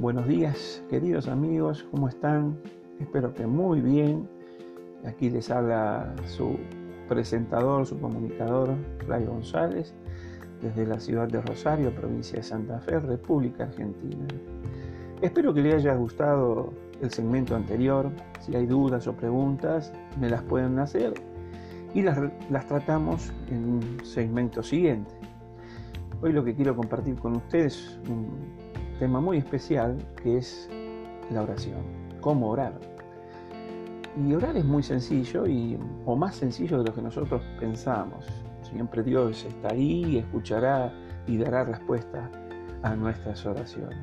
Buenos días, queridos amigos, ¿cómo están? Espero que muy bien. Aquí les habla su presentador, su comunicador, Ray González, desde la ciudad de Rosario, provincia de Santa Fe, República Argentina. Espero que les haya gustado el segmento anterior. Si hay dudas o preguntas, me las pueden hacer y las, las tratamos en un segmento siguiente. Hoy lo que quiero compartir con ustedes es un tema muy especial que es la oración, cómo orar. Y orar es muy sencillo y, o más sencillo de lo que nosotros pensamos. Siempre Dios está ahí, escuchará y dará respuesta a nuestras oraciones.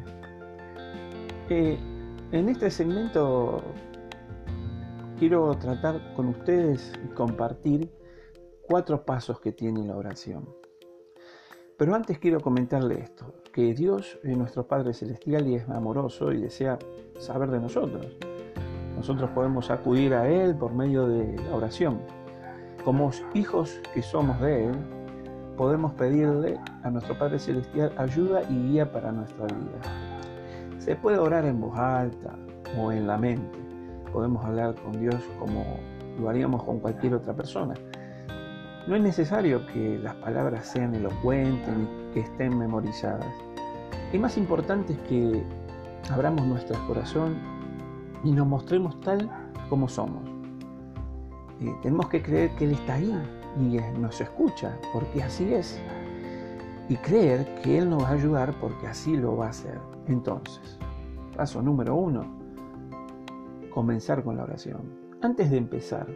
Eh, en este segmento quiero tratar con ustedes y compartir cuatro pasos que tiene la oración. Pero antes quiero comentarle esto, que Dios es nuestro Padre Celestial y es amoroso y desea saber de nosotros. Nosotros podemos acudir a Él por medio de la oración. Como hijos que somos de Él, podemos pedirle a nuestro Padre Celestial ayuda y guía para nuestra vida. Se puede orar en voz alta o en la mente. Podemos hablar con Dios como lo haríamos con cualquier otra persona. No es necesario que las palabras sean elocuentes ni que estén memorizadas. Lo más importante es que abramos nuestro corazón y nos mostremos tal como somos. Eh, tenemos que creer que Él está ahí y nos escucha, porque así es. Y creer que Él nos va a ayudar porque así lo va a hacer. Entonces, paso número uno, comenzar con la oración. Antes de empezar,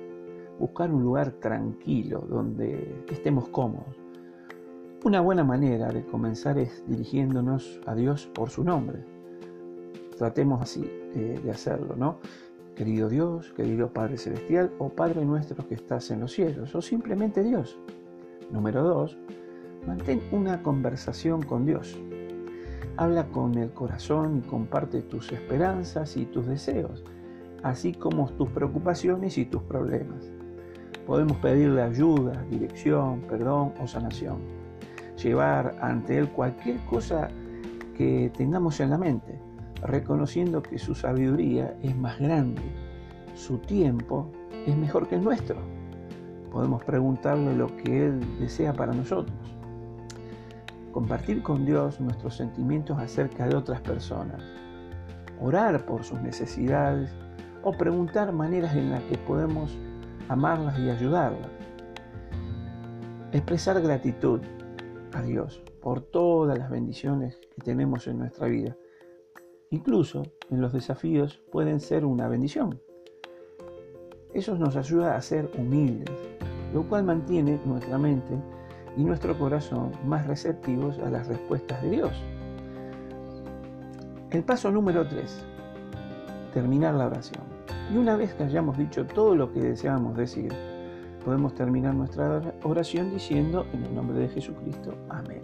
buscar un lugar tranquilo donde estemos cómodos. Una buena manera de comenzar es dirigiéndonos a Dios por su nombre. Tratemos así eh, de hacerlo, ¿no? Querido Dios, querido Padre Celestial o Padre nuestro que estás en los cielos, o simplemente Dios. Número dos, mantén una conversación con Dios. Habla con el corazón y comparte tus esperanzas y tus deseos, así como tus preocupaciones y tus problemas. Podemos pedirle ayuda, dirección, perdón o sanación. Llevar ante Él cualquier cosa que tengamos en la mente, reconociendo que su sabiduría es más grande, su tiempo es mejor que el nuestro. Podemos preguntarle lo que Él desea para nosotros. Compartir con Dios nuestros sentimientos acerca de otras personas. Orar por sus necesidades o preguntar maneras en las que podemos amarlas y ayudarlas. Expresar gratitud a Dios por todas las bendiciones que tenemos en nuestra vida. Incluso en los desafíos pueden ser una bendición. Eso nos ayuda a ser humildes, lo cual mantiene nuestra mente y nuestro corazón más receptivos a las respuestas de Dios. El paso número 3. Terminar la oración. Y una vez que hayamos dicho todo lo que deseamos decir, podemos terminar nuestra oración diciendo en el nombre de Jesucristo, amén.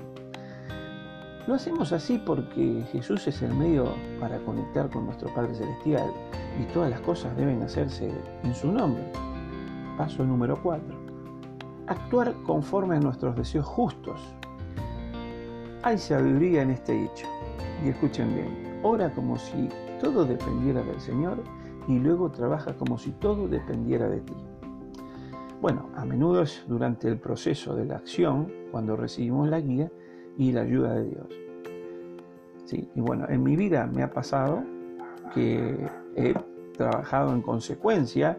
Lo hacemos así porque Jesús es el medio para conectar con nuestro Padre Celestial y todas las cosas deben hacerse en su nombre. Paso número 4. Actuar conforme a nuestros deseos justos. Hay sabiduría en este hecho. Y escuchen bien, ora como si todo dependiera del Señor y luego trabaja como si todo dependiera de ti. Bueno, a menudo es durante el proceso de la acción cuando recibimos la guía y la ayuda de Dios. ¿Sí? Y bueno, en mi vida me ha pasado que he trabajado en consecuencia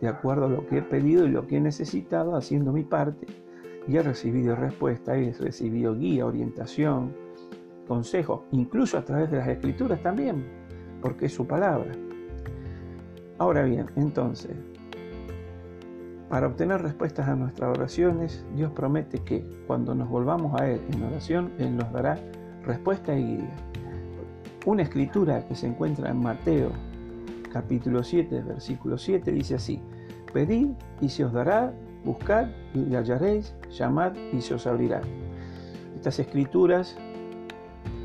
de acuerdo a lo que he pedido y lo que he necesitado, haciendo mi parte, y he recibido respuesta, he recibido guía, orientación, consejo, incluso a través de las escrituras también, porque es su palabra. Ahora bien, entonces, para obtener respuestas a nuestras oraciones, Dios promete que cuando nos volvamos a Él en oración, Él nos dará respuesta y guía. Una escritura que se encuentra en Mateo capítulo 7, versículo 7 dice así, Pedid y se os dará, buscad y hallaréis, llamad y se os abrirá. Estas escrituras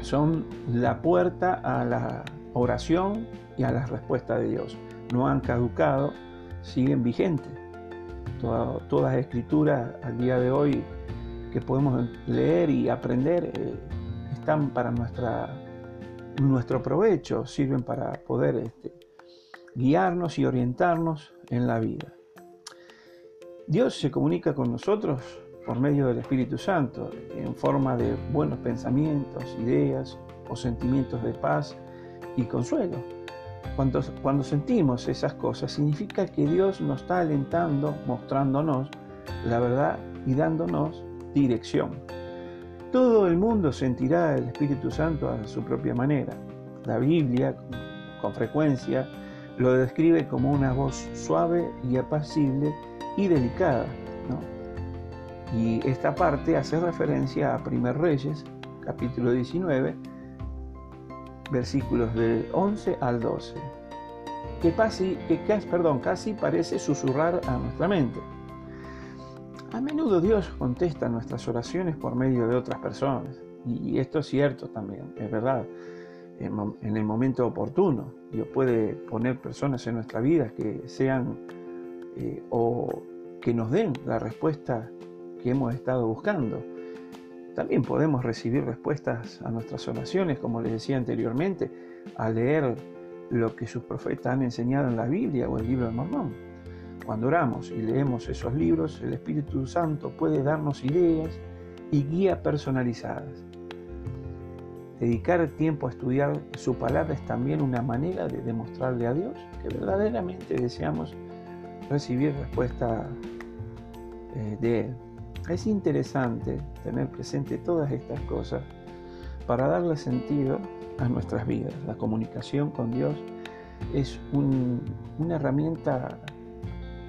son la puerta a la oración y a la respuesta de Dios no han caducado, siguen vigentes. todas las escrituras al día de hoy que podemos leer y aprender eh, están para nuestra nuestro provecho, sirven para poder este, guiarnos y orientarnos en la vida. Dios se comunica con nosotros por medio del Espíritu Santo, en forma de buenos pensamientos, ideas o sentimientos de paz y consuelo. Cuando, sentimos esas cosas, significa que Dios nos está alentando, mostrándonos la verdad y dándonos dirección. Todo el mundo sentirá el Espíritu Santo a su propia manera. La Biblia, con frecuencia, lo describe como una voz suave y apacible y delicada. Y esta parte hace referencia a Primer Reyes, capítulo 19, versículos del 11 al 12, que casi, que, casi parece susurrar a nuestra mente. A menudo Dios contesta nuestras oraciones por medio de otras personas, y esto es cierto también, es verdad, en el momento oportuno. Dios puede poner personas en nuestra vida que sean eh, o que nos den la respuesta que hemos estado buscando. También podemos recibir respuestas a nuestras oraciones, como les decía anteriormente, al leer lo que sus profetas han enseñado en la Biblia o el libro de Mormón. Cuando oramos y leemos esos libros, el Espíritu Santo puede darnos ideas y guía personalizadas. Dedicar tiempo a estudiar su palabra es también una manera de demostrarle a Dios que verdaderamente deseamos recibir respuesta eh, de Él. Es interesante tener presente todas estas cosas para darle sentido a nuestras vidas. La comunicación con Dios es una herramienta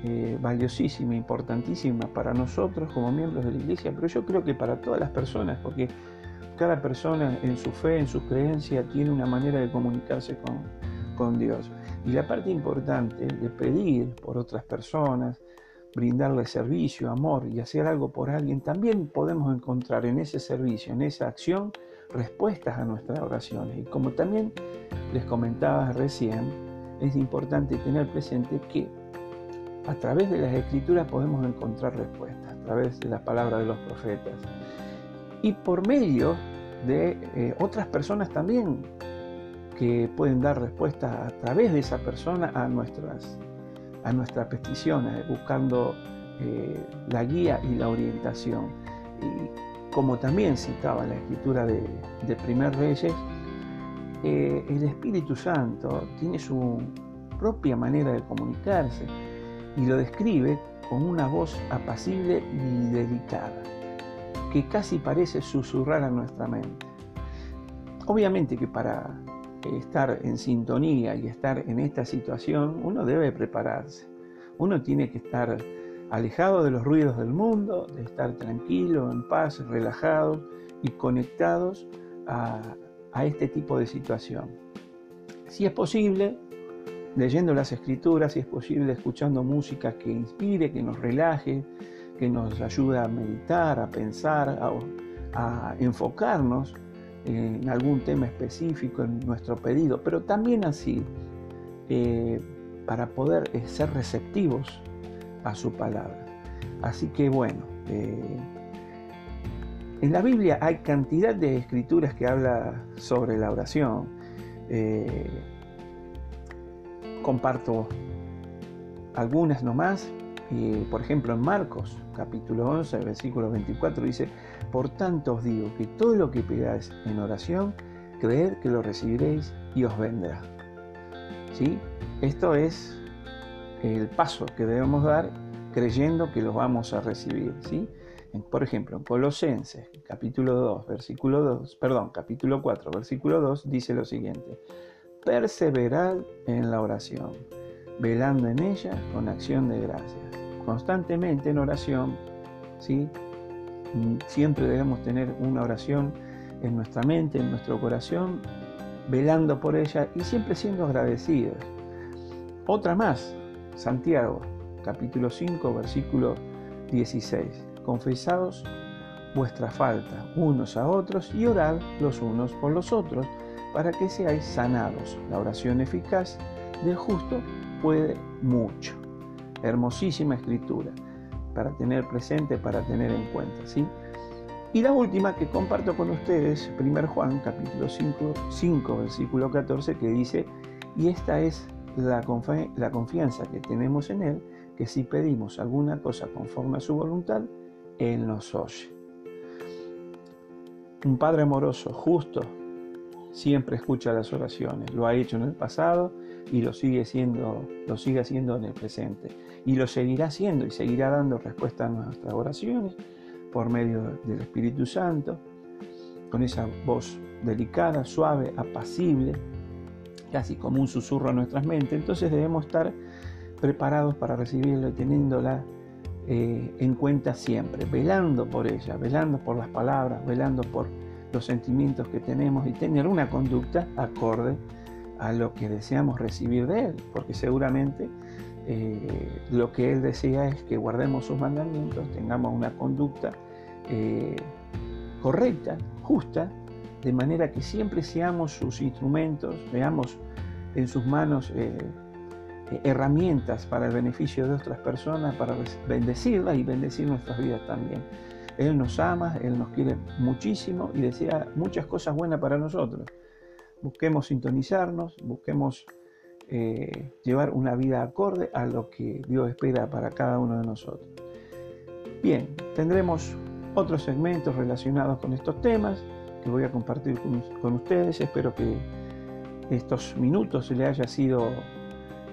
eh, valiosísima, importantísima para nosotros como miembros de la iglesia, pero yo creo que para todas las personas, porque cada persona en su fe, en su creencia, tiene una manera de comunicarse con, con Dios. Y la parte importante de pedir por otras personas, brindarle servicio, amor y hacer algo por alguien, también podemos encontrar en ese servicio, en esa acción, respuestas a nuestras oraciones. Y como también les comentaba recién, es importante tener presente que a través de las escrituras podemos encontrar respuestas, a través de las palabras de los profetas. Y por medio de eh, otras personas también que pueden dar respuestas a través de esa persona a nuestras a nuestras peticiones, buscando eh, la guía y la orientación. Y como también citaba la escritura de, de Primer Reyes, eh, el Espíritu Santo tiene su propia manera de comunicarse y lo describe con una voz apacible y delicada, que casi parece susurrar a nuestra mente. Obviamente que para estar en sintonía y estar en esta situación, uno debe prepararse. Uno tiene que estar alejado de los ruidos del mundo, de estar tranquilo, en paz, relajado y conectados a, este tipo de situación. Si es posible, leyendo las escrituras, si es posible, escuchando música que inspire, que nos relaje, que nos ayude a meditar, a pensar, a enfocarnos en algún tema específico en nuestro pedido, pero también así eh, para poder eh, ser receptivos a su palabra. Así que bueno, eh, en la Biblia hay cantidad de escrituras que habla sobre la oración. comparto algunas nomás. por ejemplo, en Marcos capítulo 11, versículo 24 dice, por tanto os digo que todo lo que pidáis en oración, creed que lo recibiréis y os vendrá. ¿Sí? Esto es el paso que debemos dar creyendo que lo vamos a recibir. ¿sí? Por ejemplo, en Colosenses, capítulo 2, versículo 2, perdón, capítulo 4, versículo 2, dice lo siguiente, perseverad en la oración, velando en ella con acción de gracias. Constantemente en oración, ¿sí? Siempre debemos tener una oración en nuestra mente, en nuestro corazón, velando por ella y siempre siendo agradecidos. Otra más, Santiago, capítulo 5, versículo 16. Confesaos vuestra falta unos a otros y orad los unos por los otros para que seáis sanados. La oración eficaz del justo puede mucho. Hermosísima escritura para tener presente, para tener en cuenta. ¿sí? Y la última que comparto con ustedes, 1 Juan, capítulo 5, 5, versículo 14, que dice, y esta es la, la confianza que tenemos en Él, que si pedimos alguna cosa conforme a su voluntad, Él nos oye. Un Padre amoroso, justo, siempre escucha las oraciones. Lo ha hecho en el pasado y lo sigue, siendo, lo sigue haciendo en el presente. Y lo seguirá haciendo y seguirá dando respuesta a nuestras oraciones por medio del Espíritu Santo, con esa voz delicada, suave, apacible, casi como un susurro a nuestras mentes. Entonces debemos estar preparados para recibirlo y teniéndola eh, en cuenta siempre, velando por ella, velando por las palabras, velando por los sentimientos que tenemos y tener una conducta acorde a lo que deseamos recibir de Él, porque seguramente eh, lo que Él desea es que guardemos sus mandamientos, tengamos una conducta eh, correcta, justa, de manera que siempre seamos sus instrumentos, veamos en sus manos eh, herramientas para el beneficio de otras personas, para bendecirlas y bendecir nuestras vidas también. Él nos ama, Él nos quiere muchísimo y desea muchas cosas buenas para nosotros. Busquemos sintonizarnos, busquemos eh, llevar una vida acorde a lo que Dios espera para cada uno de nosotros. Bien, tendremos otros segmentos relacionados con estos temas que voy a compartir con, ustedes. Espero que estos minutos le haya sido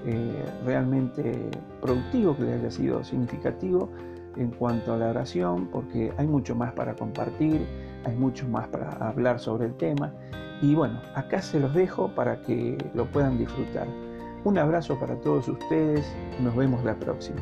eh, realmente productivo, que le haya sido significativo en cuanto a la oración, porque hay mucho más para compartir, hay mucho más para hablar sobre el tema. Y bueno, acá se los dejo para que lo puedan disfrutar. Un abrazo para todos ustedes, nos vemos la próxima.